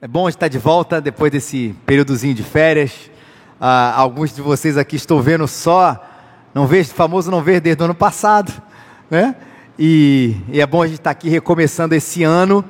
É bom estar de volta depois desse períodozinho de férias. Ah, alguns de vocês aqui estou vendo só, não vejo, famoso não ver desde o ano passado, né? E, e é bom a gente estar aqui recomeçando esse ano.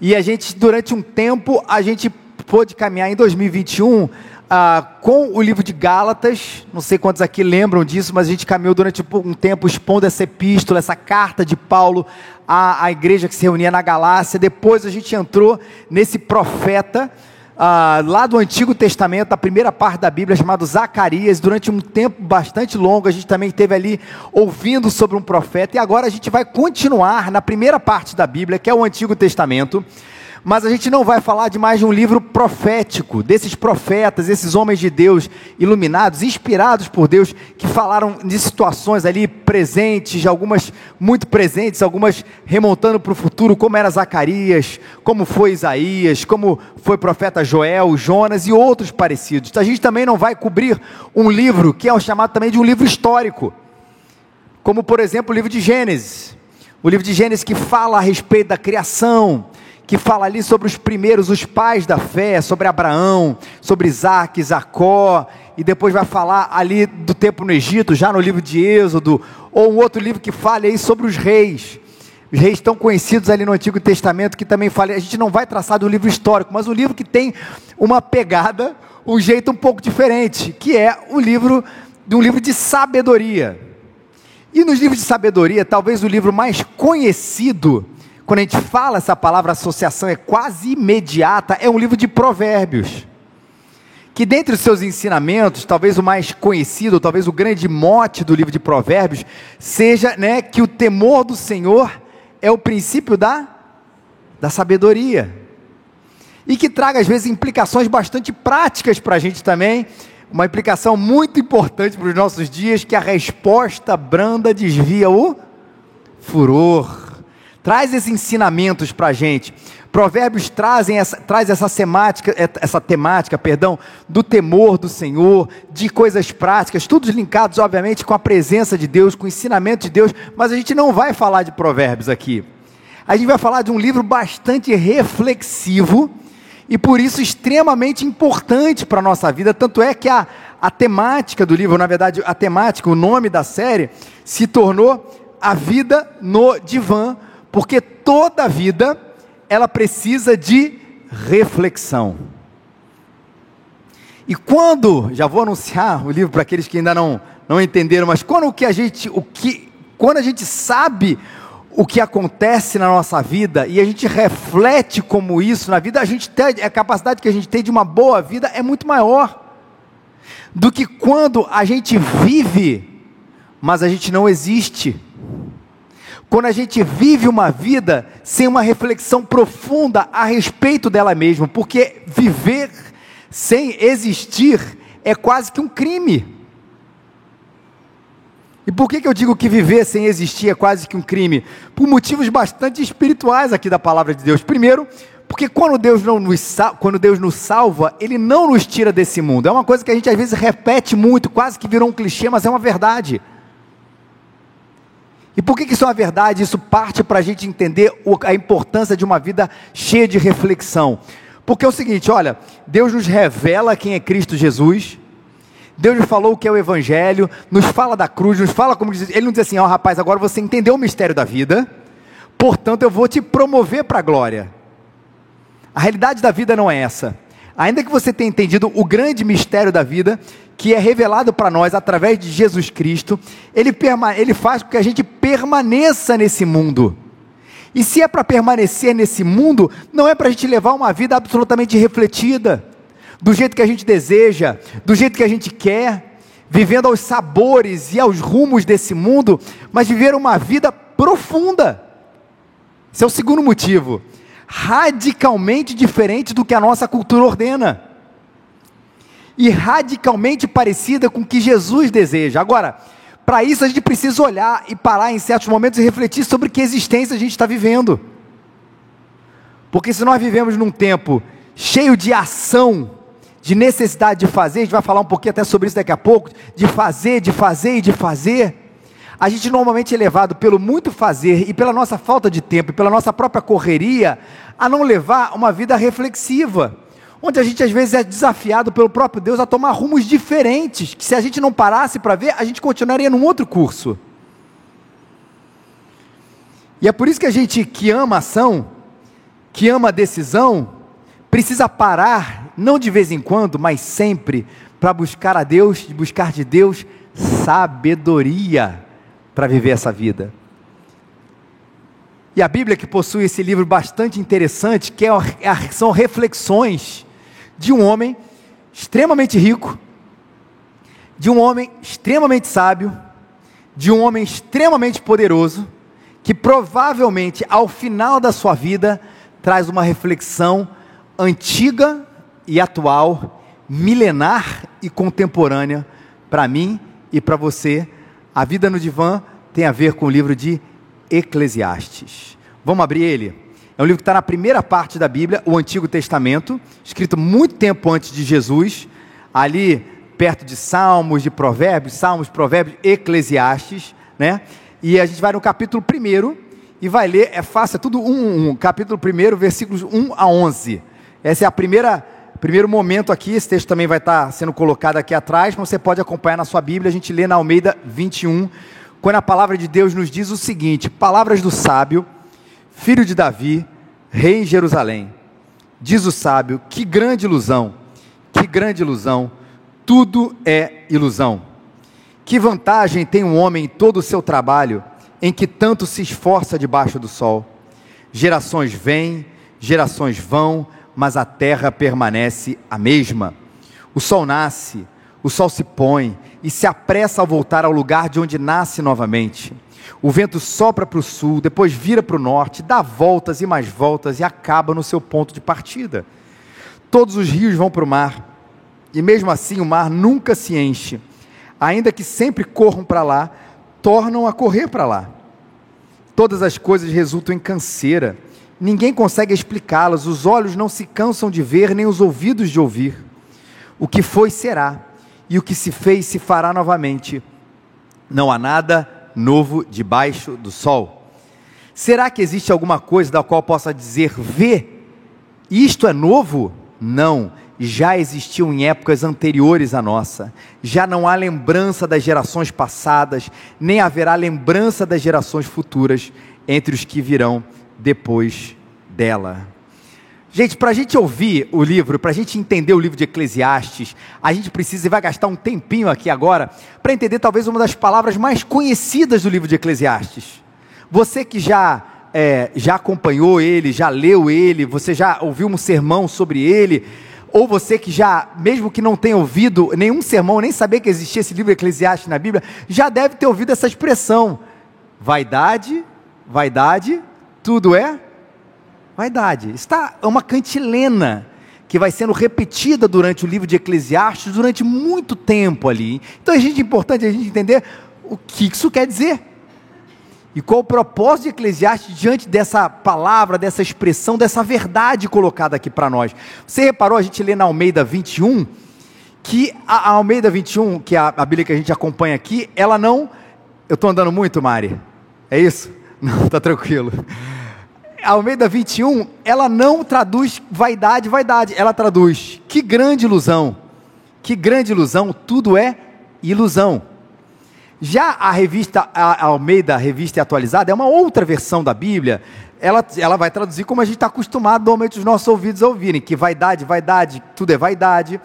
E a gente, durante um tempo, a gente pôde caminhar em 2021 ah, com o livro de Gálatas. Não sei quantos aqui lembram disso, mas a gente caminhou durante um tempo expondo essa epístola, essa carta de Paulo à, à igreja que se reunia na Galácia. Depois a gente entrou nesse profeta. Ah, lá do Antigo Testamento, a primeira parte da Bíblia, chamado Zacarias, durante um tempo bastante longo, a gente também esteve ali ouvindo sobre um profeta, e agora a gente vai continuar na primeira parte da Bíblia, que é o Antigo Testamento, mas a gente não vai falar de mais de um livro profético, desses profetas, esses homens de Deus iluminados, inspirados por Deus, que falaram de situações ali presentes, algumas muito presentes, algumas remontando para o futuro, como era Zacarias, como foi Isaías, como foi o profeta Joel, Jonas e outros parecidos. A gente também não vai cobrir um livro que é chamado também de um livro histórico, como por exemplo o livro de Gênesis. O livro de Gênesis que fala a respeito da criação, que fala ali sobre os primeiros, os pais da fé, sobre Abraão, sobre Isaac, Jacó, e depois vai falar ali do tempo no Egito, já no livro de Êxodo, ou um outro livro que fale aí sobre os reis. Os reis tão conhecidos ali no Antigo Testamento que também fala, a gente não vai traçar um livro histórico, mas um livro que tem uma pegada, um jeito um pouco diferente, que é o livro de um livro de sabedoria. E nos livros de sabedoria, talvez o livro mais conhecido quando a gente fala essa palavra associação é quase imediata, é um livro de provérbios. Que dentre os seus ensinamentos, talvez o mais conhecido, talvez o grande mote do livro de provérbios, seja né, que o temor do Senhor é o princípio da, da sabedoria. E que traga às vezes implicações bastante práticas para a gente também, uma implicação muito importante para os nossos dias, que a resposta branda desvia o furor. Traz esses ensinamentos para a gente. Provérbios trazem essa, traz essa temática, essa temática, perdão, do temor do Senhor, de coisas práticas, todos linkados, obviamente, com a presença de Deus, com o ensinamento de Deus, mas a gente não vai falar de provérbios aqui. A gente vai falar de um livro bastante reflexivo e por isso extremamente importante para a nossa vida. Tanto é que a, a temática do livro, na verdade, a temática, o nome da série, se tornou A Vida no Divã porque toda vida ela precisa de reflexão. E quando, já vou anunciar o livro para aqueles que ainda não, não entenderam, mas quando o que a gente, o que, quando a gente sabe o que acontece na nossa vida e a gente reflete como isso na vida, a gente tem, a capacidade que a gente tem de uma boa vida é muito maior do que quando a gente vive, mas a gente não existe quando a gente vive uma vida sem uma reflexão profunda a respeito dela mesma, porque viver sem existir é quase que um crime. E por que, que eu digo que viver sem existir é quase que um crime? Por motivos bastante espirituais aqui da palavra de Deus. Primeiro, porque quando Deus, não nos, quando Deus nos salva, Ele não nos tira desse mundo. É uma coisa que a gente às vezes repete muito, quase que virou um clichê, mas é uma verdade. E por que, que isso é uma verdade? Isso parte para a gente entender a importância de uma vida cheia de reflexão. Porque é o seguinte: olha, Deus nos revela quem é Cristo Jesus. Deus nos falou o que é o Evangelho, nos fala da cruz, nos fala como diz, Ele não diz assim, ó oh, rapaz, agora você entendeu o mistério da vida, portanto eu vou te promover para a glória. A realidade da vida não é essa. Ainda que você tenha entendido o grande mistério da vida, que é revelado para nós através de Jesus Cristo, ele, ele faz com que a gente permaneça nesse mundo. E se é para permanecer nesse mundo, não é para a gente levar uma vida absolutamente refletida, do jeito que a gente deseja, do jeito que a gente quer, vivendo aos sabores e aos rumos desse mundo, mas viver uma vida profunda. Esse é o segundo motivo. Radicalmente diferente do que a nossa cultura ordena e radicalmente parecida com o que Jesus deseja. Agora, para isso a gente precisa olhar e parar em certos momentos e refletir sobre que existência a gente está vivendo. Porque se nós vivemos num tempo cheio de ação, de necessidade de fazer, a gente vai falar um pouquinho até sobre isso daqui a pouco, de fazer, de fazer e de fazer. A gente normalmente é levado pelo muito fazer e pela nossa falta de tempo e pela nossa própria correria a não levar uma vida reflexiva, onde a gente às vezes é desafiado pelo próprio Deus a tomar rumos diferentes, que se a gente não parasse para ver, a gente continuaria num outro curso. E é por isso que a gente que ama ação, que ama decisão, precisa parar, não de vez em quando, mas sempre, para buscar a Deus, buscar de Deus sabedoria para viver essa vida. E a Bíblia que possui esse livro bastante interessante, que é, são reflexões de um homem extremamente rico, de um homem extremamente sábio, de um homem extremamente poderoso, que provavelmente ao final da sua vida traz uma reflexão antiga e atual, milenar e contemporânea para mim e para você. A vida no divã tem a ver com o livro de Eclesiastes. Vamos abrir ele? É um livro que está na primeira parte da Bíblia, o Antigo Testamento, escrito muito tempo antes de Jesus, ali perto de Salmos, de Provérbios, Salmos, Provérbios, Eclesiastes, né? E a gente vai no capítulo 1 e vai ler, é fácil, é tudo um, um, capítulo 1, versículos 1 a 11. Essa é a primeira primeiro momento aqui, esse texto também vai estar tá sendo colocado aqui atrás, mas você pode acompanhar na sua Bíblia, a gente lê na Almeida 21, quando a palavra de Deus nos diz o seguinte: palavras do sábio, filho de Davi, rei em Jerusalém. Diz o sábio: que grande ilusão, que grande ilusão, tudo é ilusão. Que vantagem tem um homem em todo o seu trabalho, em que tanto se esforça debaixo do sol? Gerações vêm, gerações vão, mas a terra permanece a mesma. O sol nasce, o sol se põe e se apressa ao voltar ao lugar de onde nasce novamente. O vento sopra para o sul, depois vira para o norte, dá voltas e mais voltas e acaba no seu ponto de partida. Todos os rios vão para o mar, e mesmo assim o mar nunca se enche. Ainda que sempre corram para lá, tornam a correr para lá. Todas as coisas resultam em canseira. Ninguém consegue explicá-las, os olhos não se cansam de ver, nem os ouvidos de ouvir. O que foi, será, e o que se fez, se fará novamente. Não há nada novo debaixo do sol. Será que existe alguma coisa da qual possa dizer, vê, isto é novo? Não, já existiu em épocas anteriores à nossa. Já não há lembrança das gerações passadas, nem haverá lembrança das gerações futuras entre os que virão depois dela. Gente, para a gente ouvir o livro, para a gente entender o livro de Eclesiastes, a gente precisa e vai gastar um tempinho aqui agora para entender talvez uma das palavras mais conhecidas do livro de Eclesiastes. Você que já é, já acompanhou ele, já leu ele, você já ouviu um sermão sobre ele, ou você que já, mesmo que não tenha ouvido nenhum sermão, nem saber que existia esse livro Eclesiastes na Bíblia, já deve ter ouvido essa expressão: vaidade, vaidade, tudo é Vaidade. Está uma cantilena que vai sendo repetida durante o livro de Eclesiastes durante muito tempo ali. Então é importante a gente entender o que isso quer dizer. E qual o propósito de Eclesiastes diante dessa palavra, dessa expressão, dessa verdade colocada aqui para nós. Você reparou, a gente lê na Almeida 21, que a, Almeida 21, que é a, a Bíblia que a gente acompanha aqui, ela não. Eu estou andando muito, Mari? É isso? Não, está tranquilo. Almeida 21, ela não traduz vaidade, vaidade, ela traduz que grande ilusão, que grande ilusão, tudo é ilusão. Já a revista a Almeida, a revista atualizada, é uma outra versão da Bíblia, ela, ela vai traduzir como a gente está acostumado normalmente os nossos ouvidos a ouvirem, que vaidade, vaidade, tudo é vaidade.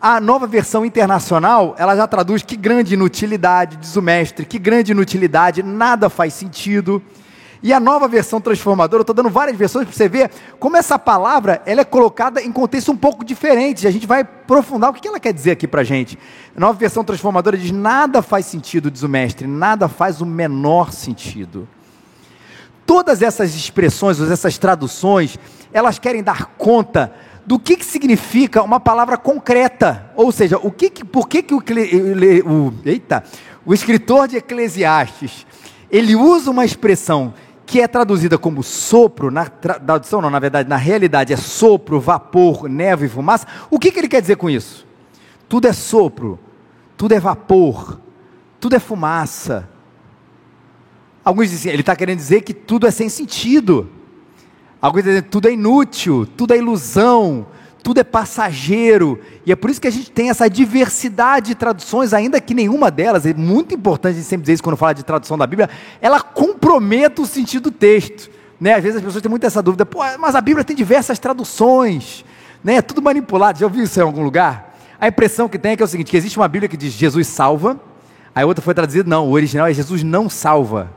A nova versão internacional, ela já traduz que grande inutilidade, diz o mestre, que grande inutilidade, nada faz sentido. E a nova versão transformadora, eu estou dando várias versões para você ver como essa palavra ela é colocada em contexto um pouco diferente. A gente vai aprofundar o que ela quer dizer aqui para a gente. A nova versão transformadora diz: nada faz sentido, diz o mestre, nada faz o menor sentido. Todas essas expressões, essas traduções, elas querem dar conta do que, que significa uma palavra concreta. Ou seja, o que, que por que, que o, o, eita, o escritor de Eclesiastes ele usa uma expressão que é traduzida como sopro, na tradução não, na verdade, na realidade é sopro, vapor, névoa e fumaça. O que, que ele quer dizer com isso? Tudo é sopro, tudo é vapor, tudo é fumaça. Alguns dizem, ele está querendo dizer que tudo é sem sentido. Alguns dizem tudo é inútil, tudo é ilusão, tudo é passageiro. E é por isso que a gente tem essa diversidade de traduções, ainda que nenhuma delas, é muito importante a gente sempre dizer isso quando fala de tradução da Bíblia, ela comprometa o sentido do texto. Né? Às vezes as pessoas têm muito essa dúvida, mas a Bíblia tem diversas traduções, né? é tudo manipulado. Já ouviu isso em algum lugar? A impressão que tem é que é o seguinte: existe uma Bíblia que diz Jesus salva, aí outra foi traduzida, não, o original é Jesus não salva.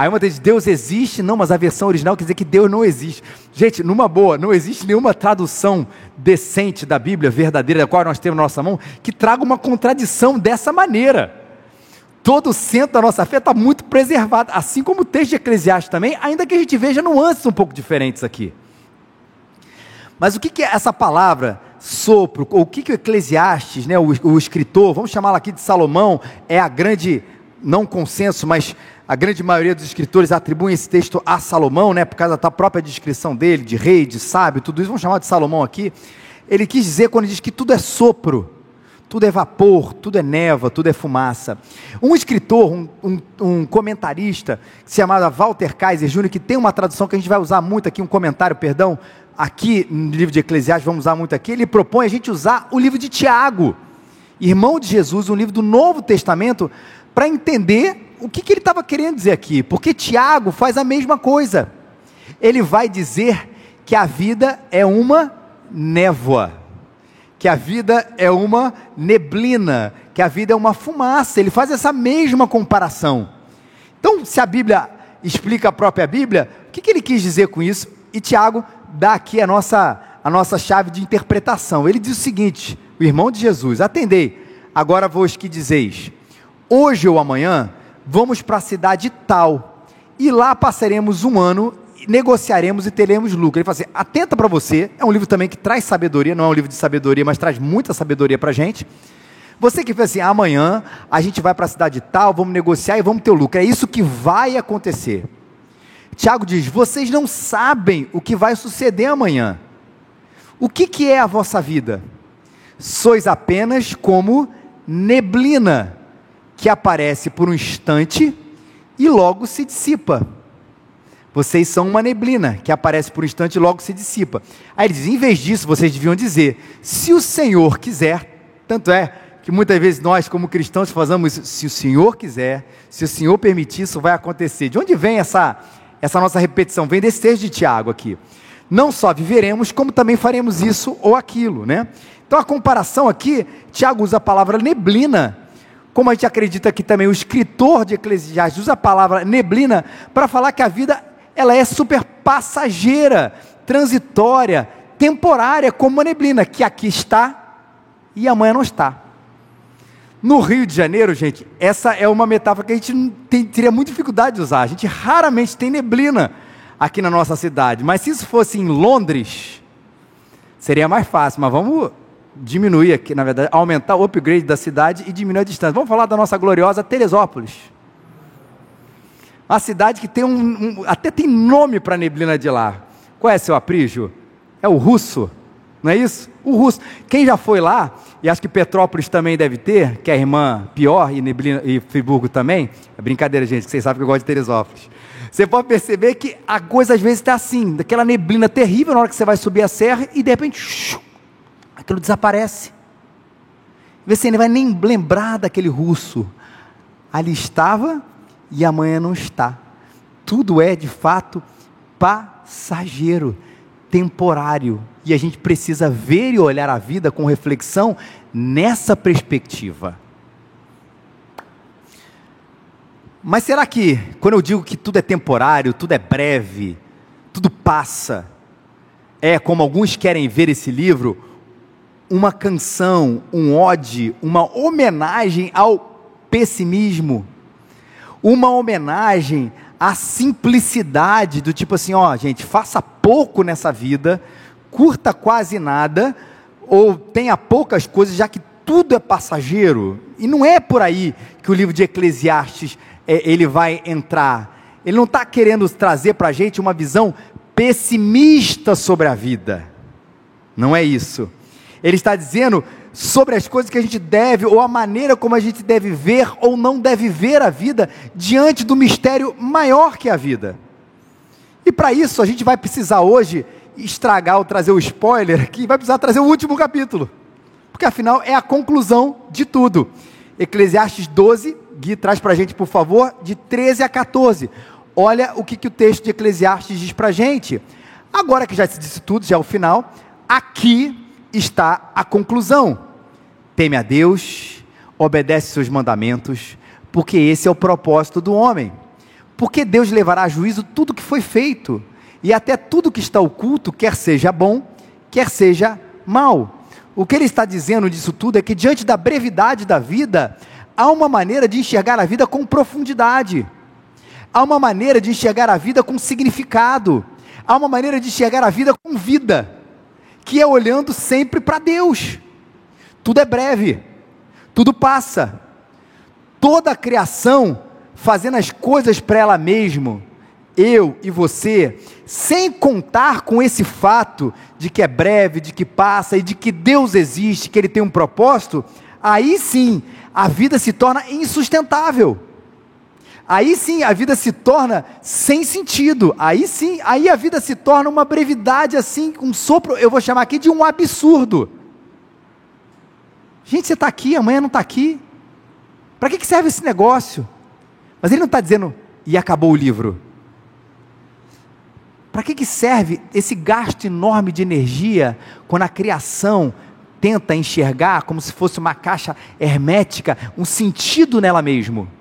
Aí uma diz, Deus existe, não, mas a versão original quer dizer que Deus não existe. Gente, numa boa, não existe nenhuma tradução decente da Bíblia, verdadeira, da qual nós temos na nossa mão, que traga uma contradição dessa maneira. Todo o centro da nossa fé está muito preservado, assim como o texto de Eclesiastes também, ainda que a gente veja nuances um pouco diferentes aqui. Mas o que, que é essa palavra sopro, o que, que o Eclesiastes, né, o, o escritor, vamos chamá-lo aqui de Salomão, é a grande, não consenso, mas a grande maioria dos escritores atribuem esse texto a Salomão, né, por causa da própria descrição dele, de rei, de sábio, tudo isso, vamos chamar de Salomão aqui. Ele quis dizer, quando diz que tudo é sopro, tudo é vapor, tudo é neva, tudo é fumaça. Um escritor, um, um, um comentarista, que se chamava Walter Kaiser Jr., que tem uma tradução que a gente vai usar muito aqui, um comentário, perdão, aqui no livro de Eclesiastes, vamos usar muito aqui, ele propõe a gente usar o livro de Tiago, irmão de Jesus, um livro do Novo Testamento, para entender o que, que ele estava querendo dizer aqui? Porque Tiago faz a mesma coisa. Ele vai dizer que a vida é uma névoa, que a vida é uma neblina, que a vida é uma fumaça. Ele faz essa mesma comparação. Então, se a Bíblia explica a própria Bíblia, o que, que ele quis dizer com isso? E Tiago dá aqui a nossa, a nossa chave de interpretação. Ele diz o seguinte: o irmão de Jesus, atendei, agora vos que dizeis, hoje ou amanhã vamos para a cidade tal, e lá passaremos um ano, negociaremos e teremos lucro. Ele fala assim: atenta para você, é um livro também que traz sabedoria, não é um livro de sabedoria, mas traz muita sabedoria para a gente. Você que fala assim, amanhã a gente vai para a cidade tal, vamos negociar e vamos ter lucro. É isso que vai acontecer. Tiago diz: vocês não sabem o que vai suceder amanhã. O que, que é a vossa vida? Sois apenas como neblina que aparece por um instante e logo se dissipa. Vocês são uma neblina que aparece por um instante e logo se dissipa. Aí ele diz: em vez disso, vocês deviam dizer: se o Senhor quiser, tanto é que muitas vezes nós, como cristãos, fazemos isso, se o Senhor quiser, se o Senhor permitir, isso vai acontecer. De onde vem essa, essa nossa repetição? Vem desse texto de Tiago aqui. Não só viveremos, como também faremos isso ou aquilo, né? Então a comparação aqui, Tiago usa a palavra neblina como a gente acredita que também o escritor de Eclesiastes usa a palavra neblina para falar que a vida ela é super passageira, transitória, temporária, como a neblina, que aqui está e amanhã não está. No Rio de Janeiro, gente, essa é uma metáfora que a gente tem, teria muita dificuldade de usar. A gente raramente tem neblina aqui na nossa cidade, mas se isso fosse em Londres, seria mais fácil. Mas vamos diminuir aqui, na verdade, aumentar o upgrade da cidade e diminuir a distância. Vamos falar da nossa gloriosa Teresópolis. Uma cidade que tem um, um até tem nome para a neblina de lá. Qual é seu aprígio? É o russo, não é isso? O russo. Quem já foi lá, e acho que Petrópolis também deve ter, que é a irmã pior, e, neblina, e Friburgo também. É brincadeira, gente, que vocês sabem que eu gosto de Teresópolis. Você pode perceber que a coisa às vezes está assim, daquela neblina terrível na hora que você vai subir a serra e de repente aquilo desaparece. Você nem vai nem lembrar daquele russo. Ali estava e amanhã não está. Tudo é de fato passageiro, temporário. E a gente precisa ver e olhar a vida com reflexão nessa perspectiva. Mas será que, quando eu digo que tudo é temporário, tudo é breve, tudo passa, é como alguns querem ver esse livro, uma canção, um ode, uma homenagem ao pessimismo, uma homenagem à simplicidade do tipo assim, ó, gente, faça pouco nessa vida, curta quase nada, ou tenha poucas coisas, já que tudo é passageiro. E não é por aí que o livro de Eclesiastes é, ele vai entrar. Ele não está querendo trazer para a gente uma visão pessimista sobre a vida. Não é isso. Ele está dizendo sobre as coisas que a gente deve, ou a maneira como a gente deve ver ou não deve ver a vida, diante do mistério maior que a vida. E para isso a gente vai precisar hoje estragar ou trazer o spoiler, que vai precisar trazer o último capítulo. Porque afinal é a conclusão de tudo. Eclesiastes 12, Gui traz para a gente, por favor, de 13 a 14. Olha o que, que o texto de Eclesiastes diz para a gente. Agora que já se disse tudo, já é o final, aqui está a conclusão. Teme a Deus, obedece seus mandamentos, porque esse é o propósito do homem. Porque Deus levará a juízo tudo que foi feito, e até tudo que está oculto, quer seja bom, quer seja mal. O que ele está dizendo disso tudo é que, diante da brevidade da vida, há uma maneira de enxergar a vida com profundidade, há uma maneira de enxergar a vida com significado, há uma maneira de enxergar a vida com vida, que é olhando sempre para Deus. Tudo é breve, tudo passa, toda a criação fazendo as coisas para ela mesma, eu e você, sem contar com esse fato de que é breve, de que passa e de que Deus existe, que Ele tem um propósito, aí sim a vida se torna insustentável. Aí sim a vida se torna sem sentido. Aí sim, aí a vida se torna uma brevidade assim, um sopro, eu vou chamar aqui de um absurdo. Gente, você está aqui, amanhã não está aqui. Para que, serve esse negócio? Mas ele não está dizendo, e acabou o livro. Para que, que serve esse gasto enorme de energia quando a criação tenta enxergar como se fosse uma caixa hermética, um sentido nela mesmo?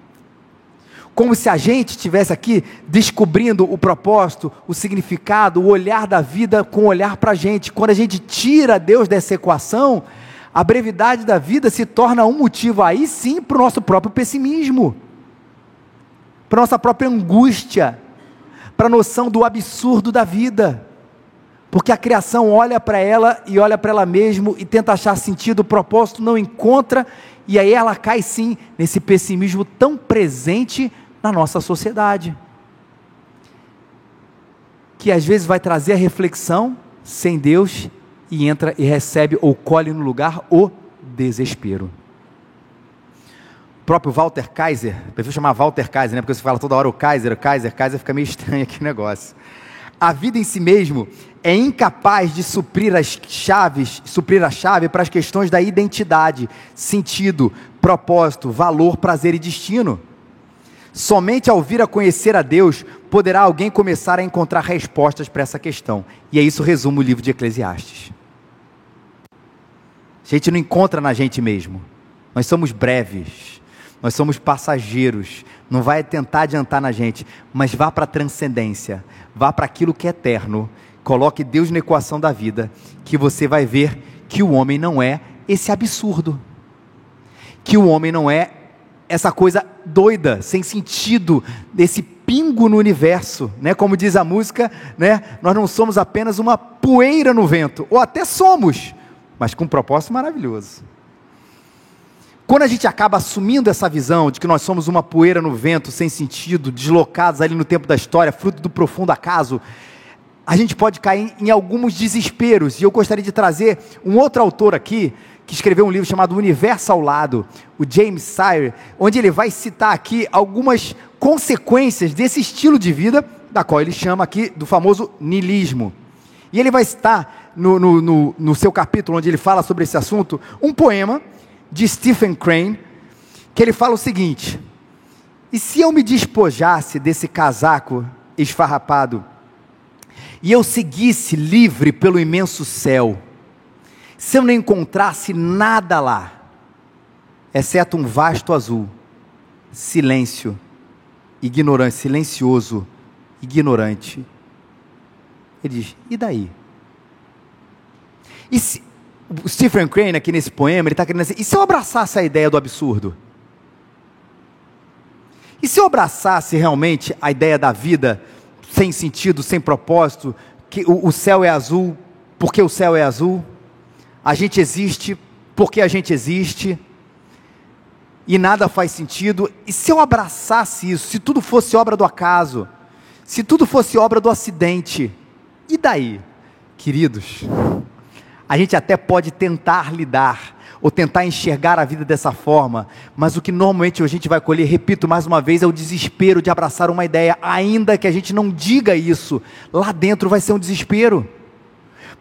Como se a gente estivesse aqui descobrindo o propósito, o significado, o olhar da vida com o olhar para a gente. Quando a gente tira Deus dessa equação, a brevidade da vida se torna um motivo aí sim para o nosso próprio pessimismo, para nossa própria angústia para a noção do absurdo da vida. Porque a criação olha para ela e olha para ela mesmo e tenta achar sentido, propósito, não encontra, e aí ela cai sim nesse pessimismo tão presente na nossa sociedade. Que às vezes vai trazer a reflexão sem Deus e entra e recebe ou colhe no lugar o desespero próprio Walter Kaiser, prefiro chamar Walter Kaiser, né? porque você fala toda hora o Kaiser, o Kaiser, Kaiser, fica meio estranho aqui o negócio. A vida em si mesmo é incapaz de suprir as chaves, suprir a chave para as questões da identidade, sentido, propósito, valor, prazer e destino. Somente ao vir a conhecer a Deus poderá alguém começar a encontrar respostas para essa questão. E é isso resume o livro de Eclesiastes. A gente não encontra na gente mesmo. Nós somos breves. Nós somos passageiros. Não vai tentar adiantar na gente, mas vá para a transcendência, vá para aquilo que é eterno. Coloque Deus na equação da vida, que você vai ver que o homem não é esse absurdo. Que o homem não é essa coisa doida, sem sentido, desse pingo no universo, né? Como diz a música, né? Nós não somos apenas uma poeira no vento, ou até somos, mas com um propósito maravilhoso. Quando a gente acaba assumindo essa visão de que nós somos uma poeira no vento, sem sentido, deslocados ali no tempo da história, fruto do profundo acaso, a gente pode cair em alguns desesperos. E eu gostaria de trazer um outro autor aqui, que escreveu um livro chamado Universo ao Lado, o James Sire, onde ele vai citar aqui algumas consequências desse estilo de vida, da qual ele chama aqui do famoso nilismo. E ele vai citar no, no, no, no seu capítulo, onde ele fala sobre esse assunto, um poema de Stephen Crane, que ele fala o seguinte: E se eu me despojasse desse casaco esfarrapado e eu seguisse livre pelo imenso céu, se eu não encontrasse nada lá, exceto um vasto azul, silêncio, ignorante, silencioso, ignorante. Ele diz: e daí? E se, o Stephen Crane, aqui nesse poema, ele está querendo dizer: e se eu abraçasse a ideia do absurdo? E se eu abraçasse realmente a ideia da vida sem sentido, sem propósito, que o, o céu é azul porque o céu é azul, a gente existe porque a gente existe, e nada faz sentido, e se eu abraçasse isso, se tudo fosse obra do acaso, se tudo fosse obra do acidente, e daí, queridos? a gente até pode tentar lidar, ou tentar enxergar a vida dessa forma, mas o que normalmente a gente vai colher, repito mais uma vez, é o desespero de abraçar uma ideia, ainda que a gente não diga isso, lá dentro vai ser um desespero,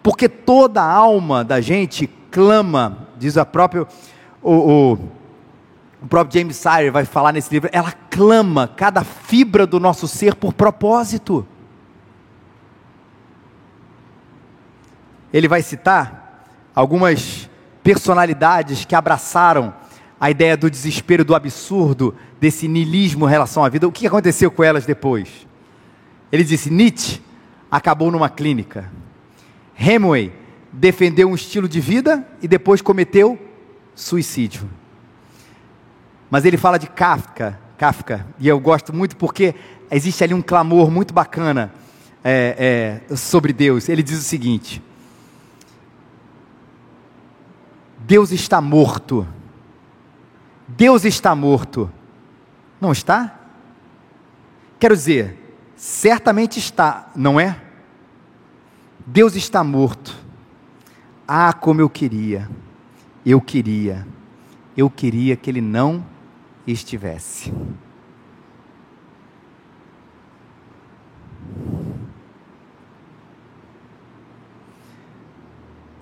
porque toda a alma da gente clama, diz a própria, o, o, o próprio James Sire vai falar nesse livro, ela clama cada fibra do nosso ser por propósito. Ele vai citar algumas personalidades que abraçaram a ideia do desespero, do absurdo, desse niilismo em relação à vida. O que aconteceu com elas depois? Ele disse: Nietzsche acabou numa clínica. Hemingway defendeu um estilo de vida e depois cometeu suicídio. Mas ele fala de Kafka, Kafka, e eu gosto muito porque existe ali um clamor muito bacana é, é, sobre Deus. Ele diz o seguinte: Deus está morto. Deus está morto. Não está? Quero dizer, certamente está, não é? Deus está morto. Ah, como eu queria, eu queria, eu queria que ele não estivesse.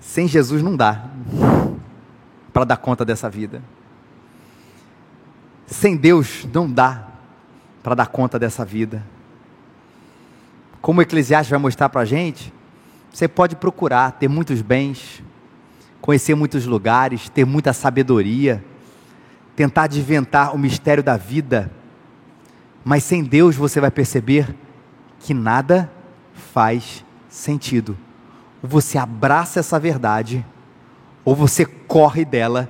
Sem Jesus não dá para dar conta dessa vida. Sem Deus não dá para dar conta dessa vida. Como o Eclesiastes vai mostrar para a gente, você pode procurar ter muitos bens, conhecer muitos lugares, ter muita sabedoria, tentar adventar o mistério da vida, mas sem Deus você vai perceber que nada faz sentido. Você abraça essa verdade ou você corre dela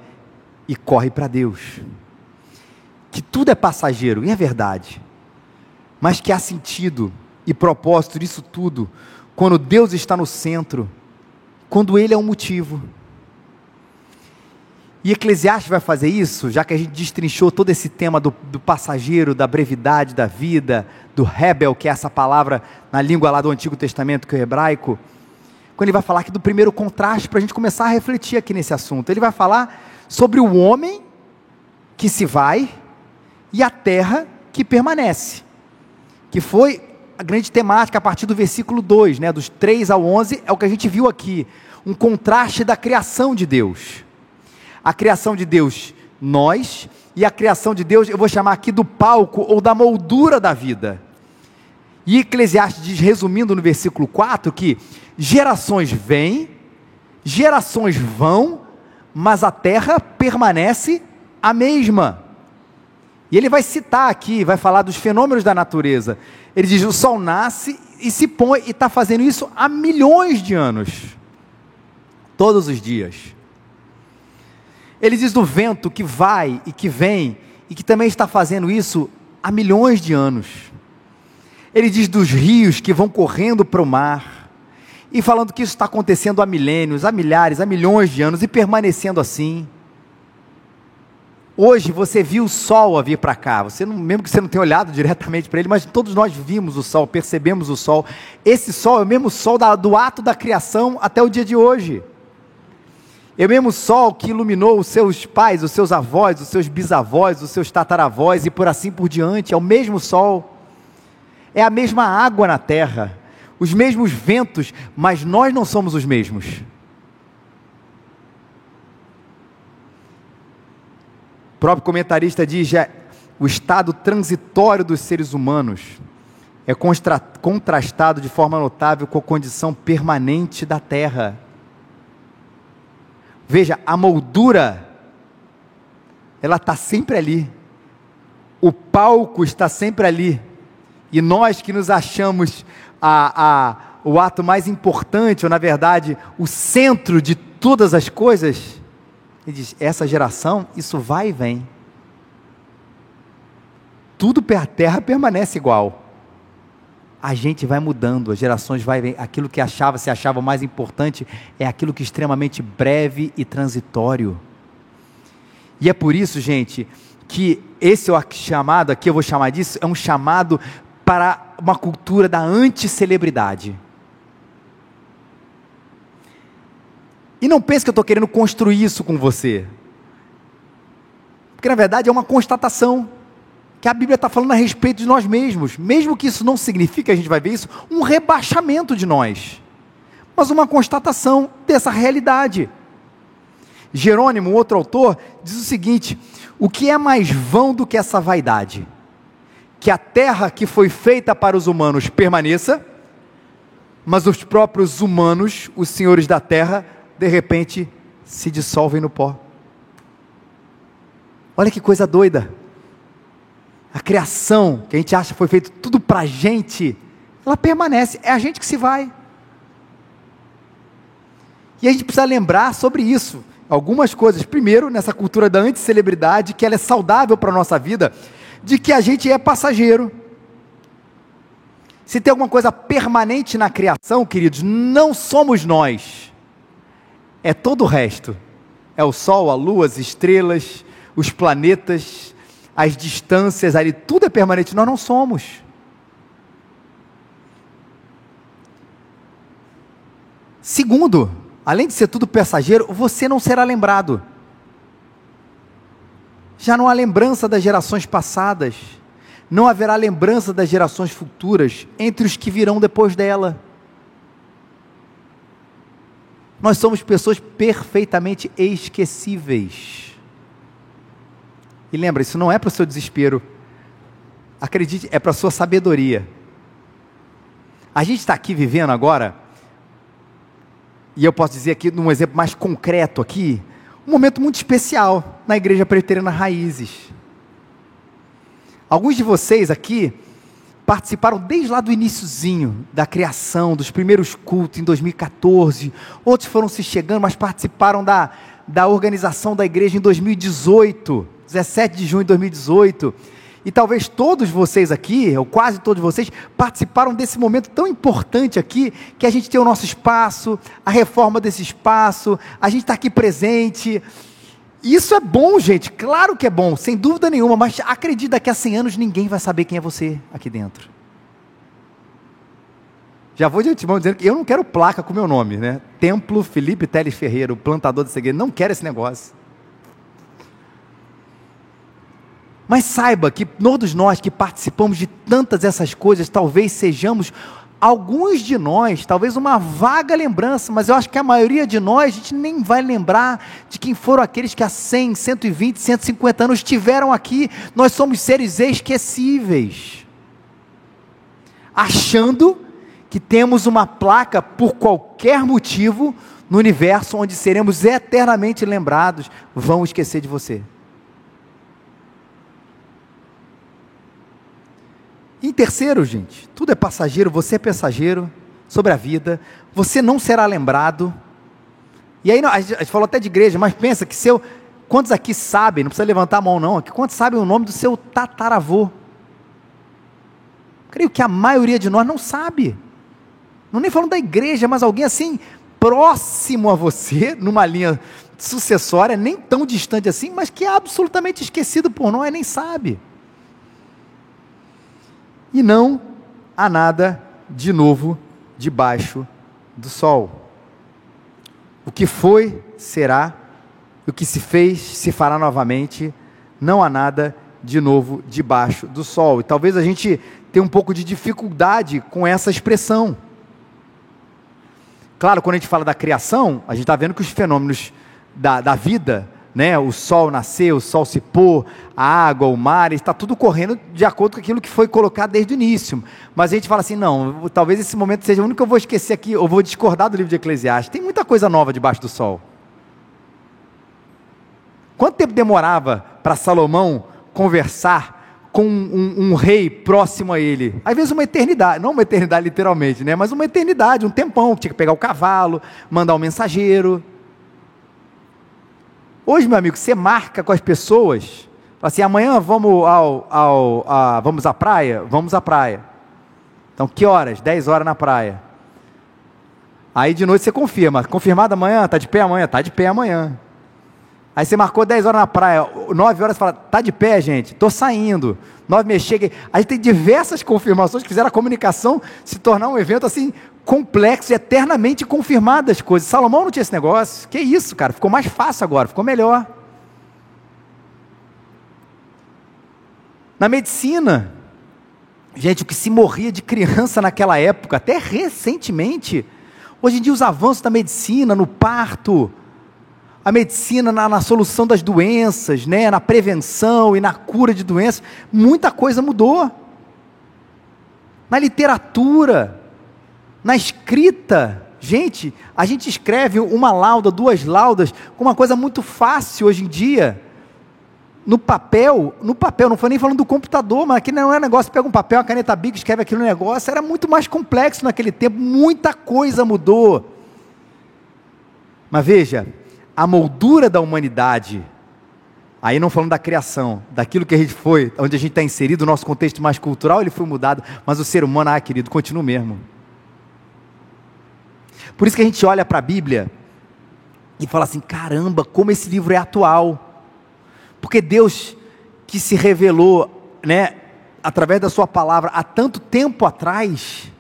e corre para Deus. Que tudo é passageiro, e é verdade, mas que há sentido e propósito nisso tudo, quando Deus está no centro, quando Ele é o motivo. E Eclesiastes vai fazer isso, já que a gente destrinchou todo esse tema do, do, passageiro, da brevidade da vida, do rebel, que é essa palavra na língua lá do Antigo Testamento, que é o hebraico quando ele vai falar aqui do primeiro contraste, para a gente começar a refletir aqui nesse assunto. Ele vai falar sobre o homem que se vai e a terra que permanece, que foi a grande temática a partir do versículo 2, né, dos 3 ao 11, é o que a gente viu aqui, um contraste da criação de Deus. A criação de Deus, nós, e a criação de Deus, eu vou chamar aqui do palco ou da moldura da vida. E Eclesiastes diz, resumindo no versículo 4, que gerações vêm, gerações vão, mas a terra permanece a mesma. E ele vai citar aqui, vai falar dos fenômenos da natureza. Ele diz: o sol nasce e se põe, e está fazendo isso há milhões de anos, todos os dias. Ele diz do vento que vai e que vem, e que também está fazendo isso há milhões de anos. Ele diz dos rios que vão correndo para o mar, e falando que isso está acontecendo há milênios, há milhares, há milhões de anos, e permanecendo assim. Hoje você viu o sol a vir para cá, você não, mesmo que você não tenha olhado diretamente para ele, mas todos nós vimos o sol, percebemos o sol. Esse sol é o mesmo sol da, do ato da criação até o dia de hoje. É o mesmo sol que iluminou os seus pais, os seus avós, os seus bisavós, os seus tataravós e por assim por diante. É o mesmo sol é a mesma água na terra, os mesmos ventos, mas nós não somos os mesmos. O próprio comentarista diz: é, o estado transitório dos seres humanos é contrastado de forma notável com a condição permanente da terra. Veja, a moldura, ela está sempre ali, o palco está sempre ali, e nós que nos achamos a, a, o ato mais importante, ou na verdade, o centro de todas as coisas, ele diz: essa geração, isso vai e vem. Tudo a terra permanece igual. A gente vai mudando, as gerações vai vem. Aquilo que achava, se achava mais importante, é aquilo que é extremamente breve e transitório. E é por isso, gente, que esse é chamado aqui, eu vou chamar disso, é um chamado para uma cultura da anticelebridade. E não pense que eu estou querendo construir isso com você. Porque na verdade é uma constatação que a Bíblia está falando a respeito de nós mesmos, mesmo que isso não signifique, a gente vai ver isso, um rebaixamento de nós, mas uma constatação dessa realidade. Jerônimo, outro autor, diz o seguinte: o que é mais vão do que essa vaidade? Que a terra que foi feita para os humanos permaneça, mas os próprios humanos, os senhores da terra, de repente se dissolvem no pó. Olha que coisa doida. A criação, que a gente acha foi feito tudo para gente, ela permanece, é a gente que se vai. E a gente precisa lembrar sobre isso. Algumas coisas. Primeiro, nessa cultura da anticelebridade, que ela é saudável para a nossa vida, de que a gente é passageiro. Se tem alguma coisa permanente na criação, queridos, não somos nós, é todo o resto. É o sol, a lua, as estrelas, os planetas, as distâncias ali, tudo é permanente, nós não somos. Segundo, além de ser tudo passageiro, você não será lembrado. Já não há lembrança das gerações passadas, não haverá lembrança das gerações futuras entre os que virão depois dela. Nós somos pessoas perfeitamente esquecíveis. E lembra, isso não é para o seu desespero. Acredite, é para a sua sabedoria. A gente está aqui vivendo agora, e eu posso dizer aqui, num exemplo mais concreto aqui, um momento muito especial na Igreja Presbiteriana Raízes. Alguns de vocês aqui participaram desde lá do iníciozinho da criação, dos primeiros cultos em 2014. Outros foram se chegando, mas participaram da, da organização da igreja em 2018. 17 de junho de 2018. E talvez todos vocês aqui, ou quase todos vocês, participaram desse momento tão importante aqui, que a gente tem o nosso espaço, a reforma desse espaço, a gente está aqui presente. Isso é bom, gente, claro que é bom, sem dúvida nenhuma, mas acredita que há 100 anos ninguém vai saber quem é você aqui dentro. Já vou de antemão dizendo que eu não quero placa com meu nome, né? Templo Felipe Teles Ferreira, o plantador de segredo, não quero esse negócio. Mas saiba que todos nós que participamos de tantas essas coisas, talvez sejamos alguns de nós, talvez uma vaga lembrança, mas eu acho que a maioria de nós, a gente nem vai lembrar de quem foram aqueles que há 100, 120, 150 anos estiveram aqui. Nós somos seres esquecíveis. Achando que temos uma placa por qualquer motivo no universo onde seremos eternamente lembrados, vão esquecer de você. Em terceiro, gente, tudo é passageiro, você é passageiro sobre a vida, você não será lembrado. E aí, a gente falou até de igreja, mas pensa que seu. Quantos aqui sabem, não precisa levantar a mão não, aqui, quantos sabem o nome do seu tataravô? Creio que a maioria de nós não sabe. Não nem falando da igreja, mas alguém assim, próximo a você, numa linha sucessória, nem tão distante assim, mas que é absolutamente esquecido por nós, nem sabe e não há nada de novo debaixo do sol. O que foi, será, o que se fez, se fará novamente, não há nada de novo debaixo do sol. E talvez a gente tenha um pouco de dificuldade com essa expressão. Claro, quando a gente fala da criação, a gente está vendo que os fenômenos da, da vida né? O sol nascer, o sol se pôr, a água, o mar, está tudo correndo de acordo com aquilo que foi colocado desde o início. Mas a gente fala assim, não, talvez esse momento seja o único que eu vou esquecer aqui, ou vou discordar do livro de Eclesiastes. Tem muita coisa nova debaixo do sol. Quanto tempo demorava para Salomão conversar com um, um, um, rei próximo a ele? Às vezes uma eternidade, não uma eternidade literalmente, né? mas uma eternidade, um tempão, tinha que pegar o cavalo, mandar um mensageiro. Hoje, meu amigo, você marca com as pessoas, assim, amanhã vamos ao, ao a, vamos à praia? Vamos à praia. Então, que horas? 10 horas na praia. Aí de noite você confirma. Confirmado amanhã? Está de pé amanhã? Está de pé amanhã. Aí você marcou 10 horas na praia, 9 horas fala, tá de pé, gente, tô saindo. 9 meia chega. A gente tem diversas confirmações que fizeram a comunicação se tornar um evento assim complexo e eternamente confirmado as coisas. Salomão não tinha esse negócio. Que isso, cara? Ficou mais fácil agora, ficou melhor. Na medicina, gente, o que se morria de criança naquela época, até recentemente, hoje em dia os avanços da medicina, no parto, a medicina na, na, solução das doenças, né, na prevenção e na cura de doenças, muita coisa mudou. Na literatura, na escrita, gente, a gente escreve uma lauda, duas laudas, com uma coisa muito fácil hoje em dia no papel, no papel, não foi nem falando do computador, mas aqui não é negócio, pega um papel, uma caneta bic, escreve aquilo no negócio, era muito mais complexo naquele tempo, muita coisa mudou. Mas veja, a moldura da humanidade, aí não falando da criação, daquilo que a gente foi, onde a gente está inserido, o nosso contexto mais cultural, ele foi mudado, mas o ser humano, ah, querido, continua o mesmo. Por isso que a gente olha para a Bíblia e fala assim: caramba, como esse livro é atual. Porque Deus que se revelou, né, através da sua palavra há tanto tempo atrás,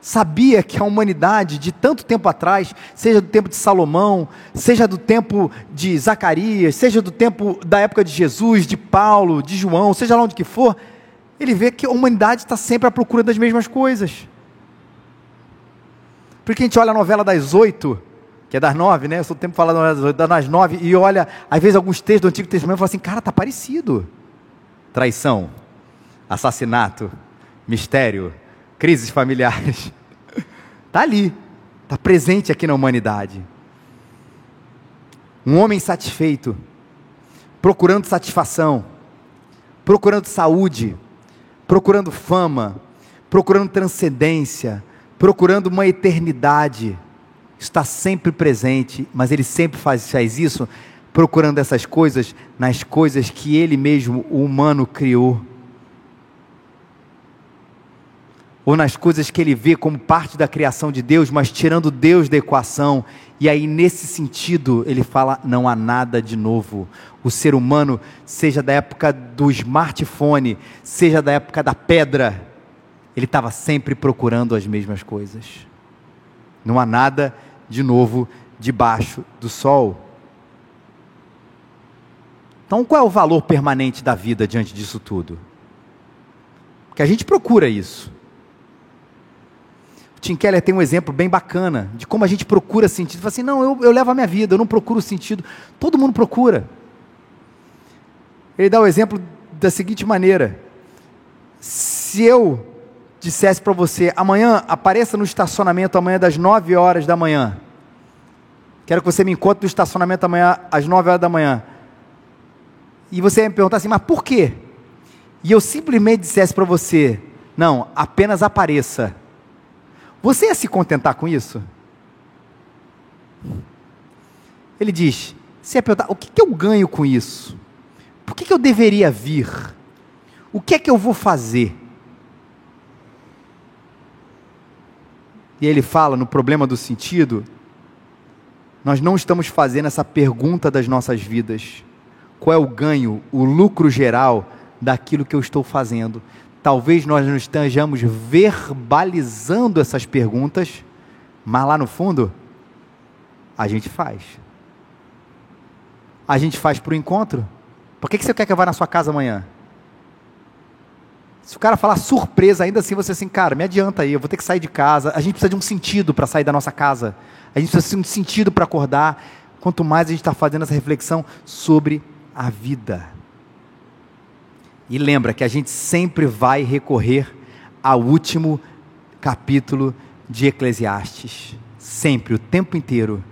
sabia que a humanidade de tanto tempo atrás, seja do tempo de Salomão, seja do tempo de Zacarias, seja do tempo da época de Jesus, de Paulo, de João, seja lá onde que for, ele vê que a humanidade está sempre à procura das mesmas coisas. Porque a gente olha a novela das oito, que é das nove, né? Eu sou o tempo falando das nove, e olha, às vezes, alguns textos do Antigo Testamento e fala assim, cara, tá parecido. Traição, assassinato, mistério, crises familiares. Está ali, está presente aqui na humanidade. Um homem satisfeito, procurando satisfação, procurando saúde, procurando fama, procurando transcendência, procurando uma eternidade está sempre presente, mas ele sempre faz, faz isso procurando essas coisas nas coisas que ele mesmo, o humano, criou. Ou nas coisas que ele vê como parte da criação de Deus, mas tirando Deus da equação. E aí, nesse sentido, ele fala: não há nada de novo. O ser humano, seja da época do smartphone, seja da época da pedra, ele estava sempre procurando as mesmas coisas. Não há nada de novo debaixo do sol. Então, qual é o valor permanente da vida diante disso tudo? Porque a gente procura isso. Tim Keller tem um exemplo bem bacana de como a gente procura sentido. Fala assim: não, eu, eu levo a minha vida, eu não procuro sentido. Todo mundo procura. Ele dá o exemplo da seguinte maneira: se eu dissesse para você, amanhã apareça no estacionamento amanhã das 9 horas da manhã. Quero que você me encontre no estacionamento amanhã às 9 horas da manhã. E você me perguntar assim, mas por quê? E eu simplesmente dissesse para você, não, apenas apareça. Você ia se contentar com isso? Ele diz: você ia perguntar, o que, que eu ganho com isso? Por que, que eu deveria vir? O que é que eu vou fazer? E ele fala no problema do sentido, nós não estamos fazendo essa pergunta das nossas vidas. Qual é o ganho, o lucro geral daquilo que eu estou fazendo? Talvez nós não estejamos verbalizando essas perguntas, mas lá no fundo, a gente faz. A gente faz para o encontro. Por que, que você quer que eu vá na sua casa amanhã? Se o cara falar surpresa, ainda assim você assim, cara, me adianta aí, eu vou ter que sair de casa. A gente precisa de um sentido para sair da nossa casa. A gente precisa de um sentido para acordar. Quanto mais a gente está fazendo essa reflexão sobre a vida. E lembra que a gente sempre vai recorrer ao último capítulo de Eclesiastes. Sempre, o tempo inteiro.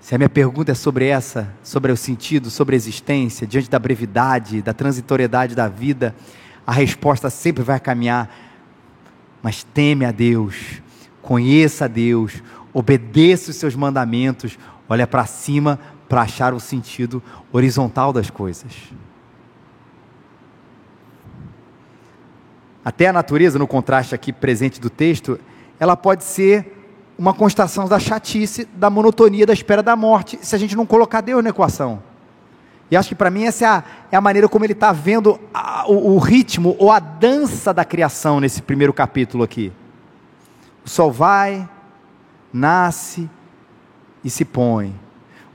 Se a minha pergunta é sobre essa, sobre o sentido, sobre a existência, diante da brevidade, da transitoriedade da vida, a resposta sempre vai caminhar. Mas teme a Deus, conheça a Deus, obedeça os seus mandamentos, olha para cima para achar o sentido horizontal das coisas. Até a natureza, no contraste aqui presente do texto, ela pode ser uma constatação da chatice, da monotonia, da espera da morte, se a gente não colocar Deus na equação. E acho que para mim essa é a, é a, maneira como ele está vendo a, o, o ritmo ou a dança da criação nesse primeiro capítulo aqui. O sol vai, nasce e se põe.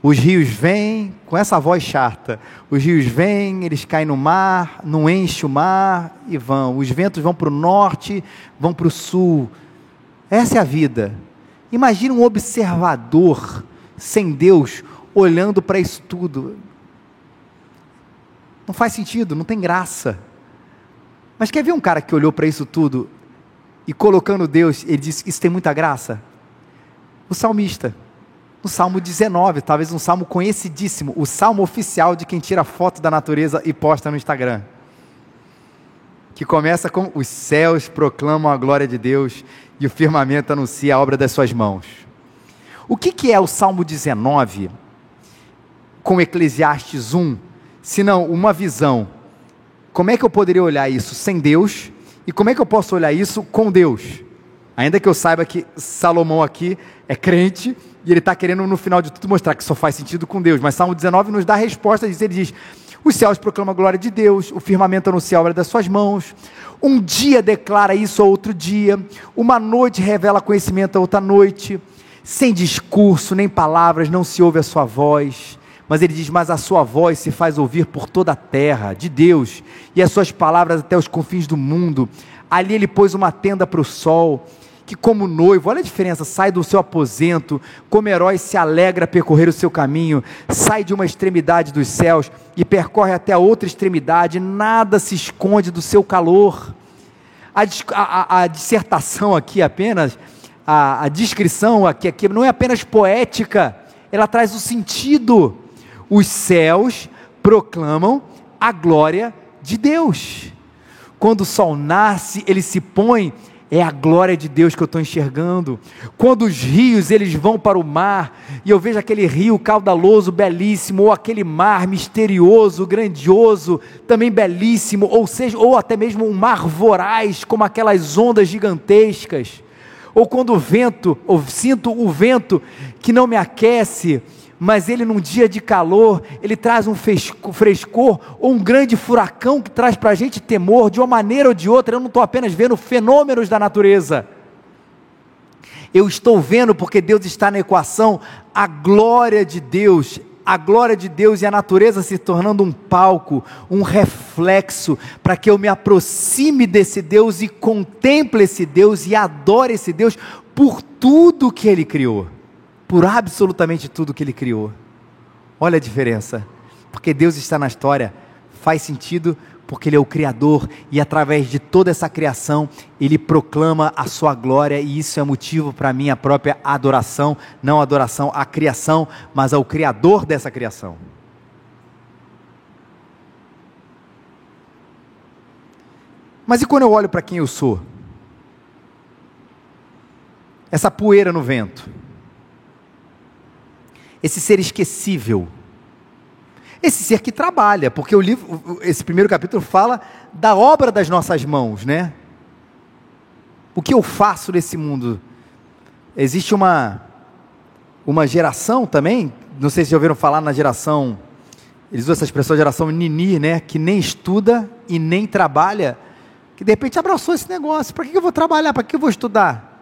Os rios vêm, com essa voz chata, os rios vêm, eles caem no mar, não enche o mar e vão. Os ventos vão para o norte, vão para o sul. Essa é a vida. Imagina um observador sem Deus olhando para isso tudo. Não faz sentido, não tem graça. Mas quer ver um cara que olhou para isso tudo e colocando Deus, ele disse: Isso tem muita graça? O salmista no Salmo 19, talvez um salmo conhecidíssimo, o salmo oficial de quem tira foto da natureza e posta no Instagram. Que começa com: Os céus proclamam a glória de Deus e o firmamento anuncia a obra das suas mãos. O que, que é o Salmo 19 com Eclesiastes 1, se não uma visão? Como é que eu poderia olhar isso sem Deus? E como é que eu posso olhar isso com Deus? Ainda que eu saiba que Salomão aqui é crente e ele está querendo no final de tudo mostrar que só faz sentido com Deus. Mas Salmo 19 nos dá a resposta disso. Ele diz: Os céus proclamam a glória de Deus, o firmamento anuncia a obra das suas mãos. Um dia declara isso a outro dia, uma noite revela conhecimento a outra noite. Sem discurso nem palavras não se ouve a sua voz. Mas ele diz: Mas a sua voz se faz ouvir por toda a terra, de Deus, e as suas palavras até os confins do mundo. Ali ele pôs uma tenda para o sol que, como noivo, olha a diferença, sai do seu aposento, como herói se alegra a percorrer o seu caminho, sai de uma extremidade dos céus e percorre até a outra extremidade, nada se esconde do seu calor. A, a, a dissertação aqui apenas, a, a descrição aqui, aqui não é apenas poética, ela traz o sentido. Os céus proclamam a glória de Deus. Quando o sol nasce, ele se põe é a glória de Deus que eu estou enxergando. Quando os rios eles vão para o mar e eu vejo aquele rio caudaloso, belíssimo, ou aquele mar misterioso, grandioso, também belíssimo, ou seja, ou até mesmo um mar voraz, como aquelas ondas gigantescas. Ou quando o vento, ou sinto o vento que não me aquece, mas ele num dia de calor, ele traz um frescor, ou um grande furacão que traz para a gente temor, de uma maneira ou de outra, eu não estou apenas vendo fenômenos da natureza, eu estou vendo, porque Deus está na equação, a glória de Deus, a glória de Deus e a natureza se tornando um palco, um reflexo, para que eu me aproxime desse Deus e contemple esse Deus e adore esse Deus por tudo que Ele criou por absolutamente tudo que Ele criou. Olha a diferença. Porque Deus está na história, faz sentido porque Ele é o Criador e através de toda essa criação Ele proclama a Sua glória e isso é motivo para minha própria adoração, não adoração à criação, mas ao Criador dessa criação. Mas e quando eu olho para quem eu sou? Essa poeira no vento esse ser esquecível, esse ser que trabalha, porque o livro, esse primeiro capítulo fala da obra das nossas mãos, né? O que eu faço nesse mundo? Existe uma uma geração também, não sei se já ouviram falar na geração, eles usam essa expressão geração nini, né, que nem estuda e nem trabalha, que de repente abraçou esse negócio, para que eu vou trabalhar, para que eu vou estudar?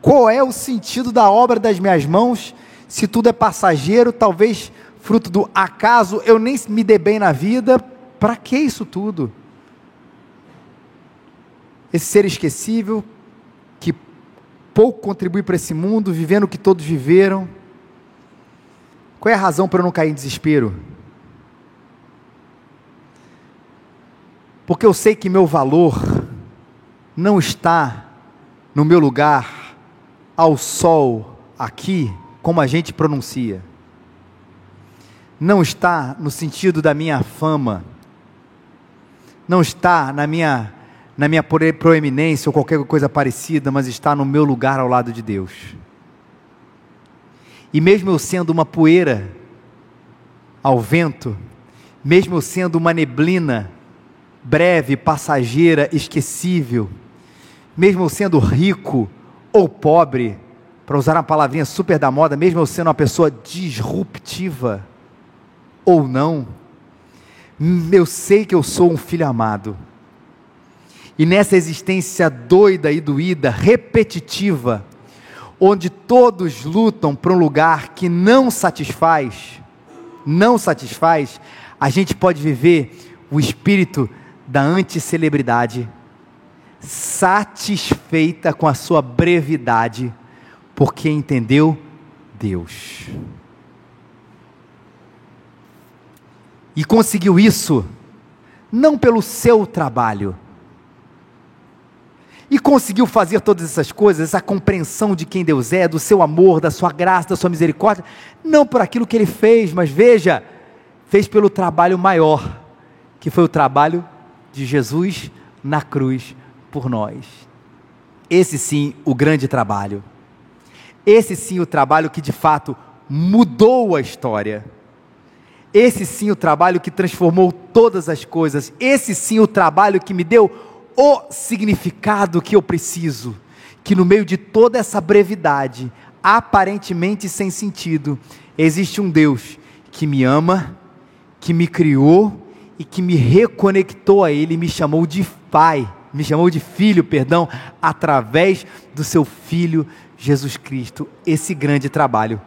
Qual é o sentido da obra das minhas mãos, se tudo é passageiro, talvez fruto do acaso, eu nem me dê bem na vida, para que isso tudo? Esse ser esquecível, que pouco contribui para esse mundo, vivendo o que todos viveram. Qual é a razão para eu não cair em desespero? Porque eu sei que meu valor não está no meu lugar ao sol aqui, como a gente pronuncia, não está no sentido da minha fama, não está na minha na minha proeminência ou qualquer coisa parecida, mas está no meu lugar ao lado de Deus. E mesmo eu sendo uma poeira ao vento, mesmo eu sendo uma neblina breve, passageira, esquecível, mesmo eu sendo rico, ou pobre, para usar uma palavrinha super da moda, mesmo eu sendo uma pessoa disruptiva ou não, eu sei que eu sou um filho amado. E nessa existência doida e doída, repetitiva, onde todos lutam para um lugar que não satisfaz, não satisfaz, a gente pode viver o espírito da anticelebridade, satisfeita com a sua brevidade, porque entendeu Deus. E conseguiu isso não pelo seu trabalho, e conseguiu fazer todas essas coisas, essa compreensão de quem Deus é, do seu amor, da sua graça, da sua misericórdia, não por aquilo que ele fez, mas veja, fez pelo trabalho maior, que foi o trabalho de Jesus na cruz por nós. Esse sim, o grande trabalho. Esse sim, o trabalho que de fato mudou a história. Esse sim, o trabalho que transformou todas as coisas. Esse sim, o trabalho que me deu o significado que eu preciso, que no meio de toda essa brevidade, aparentemente sem sentido, existe um Deus que me ama, que me criou e que me reconectou a Ele, me chamou de Pai, me chamou de Filho, perdão, através do Seu Filho Jesus Cristo. Esse grande trabalho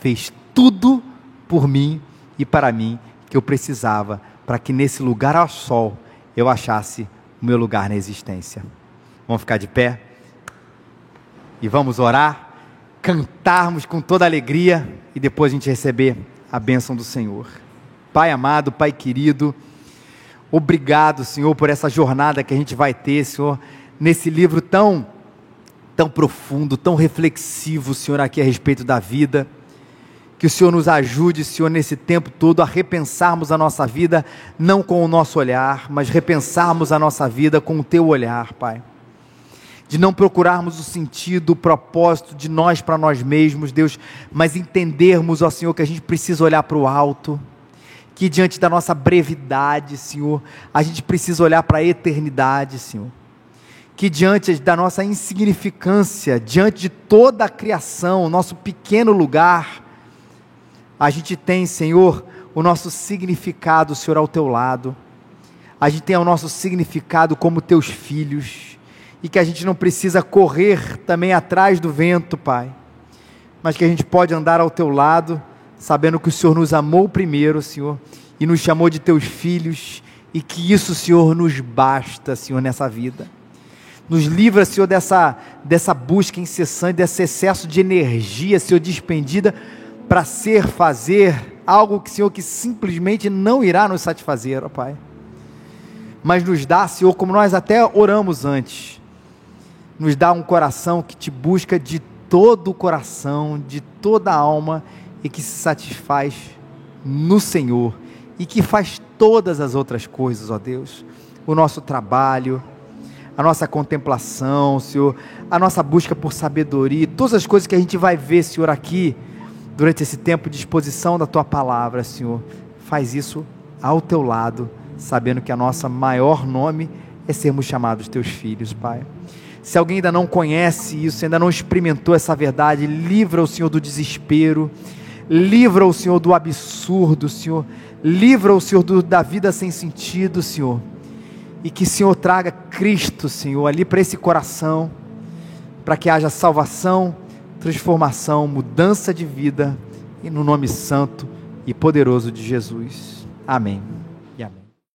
fez tudo por mim e para mim que eu precisava, para que nesse lugar ao sol eu achasse o meu lugar na existência. Vamos ficar de pé e vamos orar, cantarmos com toda alegria e depois a gente receber a bênção do Senhor. Pai amado, Pai querido, obrigado, Senhor, por essa jornada que a gente vai ter, Senhor, nesse livro tão tão profundo, tão reflexivo, Senhor, aqui a respeito da vida. Que o Senhor nos ajude, Senhor, nesse tempo todo a repensarmos a nossa vida, não com o nosso olhar, mas repensarmos a nossa vida com o teu olhar, Pai. De não procurarmos o sentido, o propósito de nós para nós mesmos, Deus, mas entendermos, ó Senhor, que a gente precisa olhar para o alto, que diante da nossa brevidade, Senhor, a gente precisa olhar para a eternidade, Senhor. Que diante da nossa insignificância, diante de toda a criação, nosso pequeno lugar, a gente tem, Senhor, o nosso significado, Senhor, ao teu lado. A gente tem o nosso significado como teus filhos. E que a gente não precisa correr também atrás do vento, Pai. Mas que a gente pode andar ao teu lado, sabendo que o Senhor nos amou primeiro, Senhor, e nos chamou de teus filhos, e que isso, Senhor, nos basta, Senhor, nessa vida. Nos livra, Senhor, dessa, dessa busca incessante, desse excesso de energia, Senhor, despendida para ser, fazer algo que, Senhor, que simplesmente não irá nos satisfazer, ó Pai. Mas nos dá, Senhor, como nós até oramos antes, nos dá um coração que te busca de todo o coração, de toda a alma e que se satisfaz no Senhor e que faz todas as outras coisas, ó Deus. O nosso trabalho, a nossa contemplação, Senhor, a nossa busca por sabedoria, todas as coisas que a gente vai ver, Senhor, aqui durante esse tempo de exposição da tua palavra, Senhor. Faz isso ao teu lado, sabendo que a nossa maior nome é sermos chamados teus filhos, Pai. Se alguém ainda não conhece isso, ainda não experimentou essa verdade, livra o Senhor do desespero, livra o Senhor do absurdo, Senhor, livra o Senhor do, da vida sem sentido, Senhor. E que Senhor traga Cristo, Senhor, ali para esse coração, para que haja salvação transformação, mudança de vida, e no nome santo e poderoso de Jesus. Amém.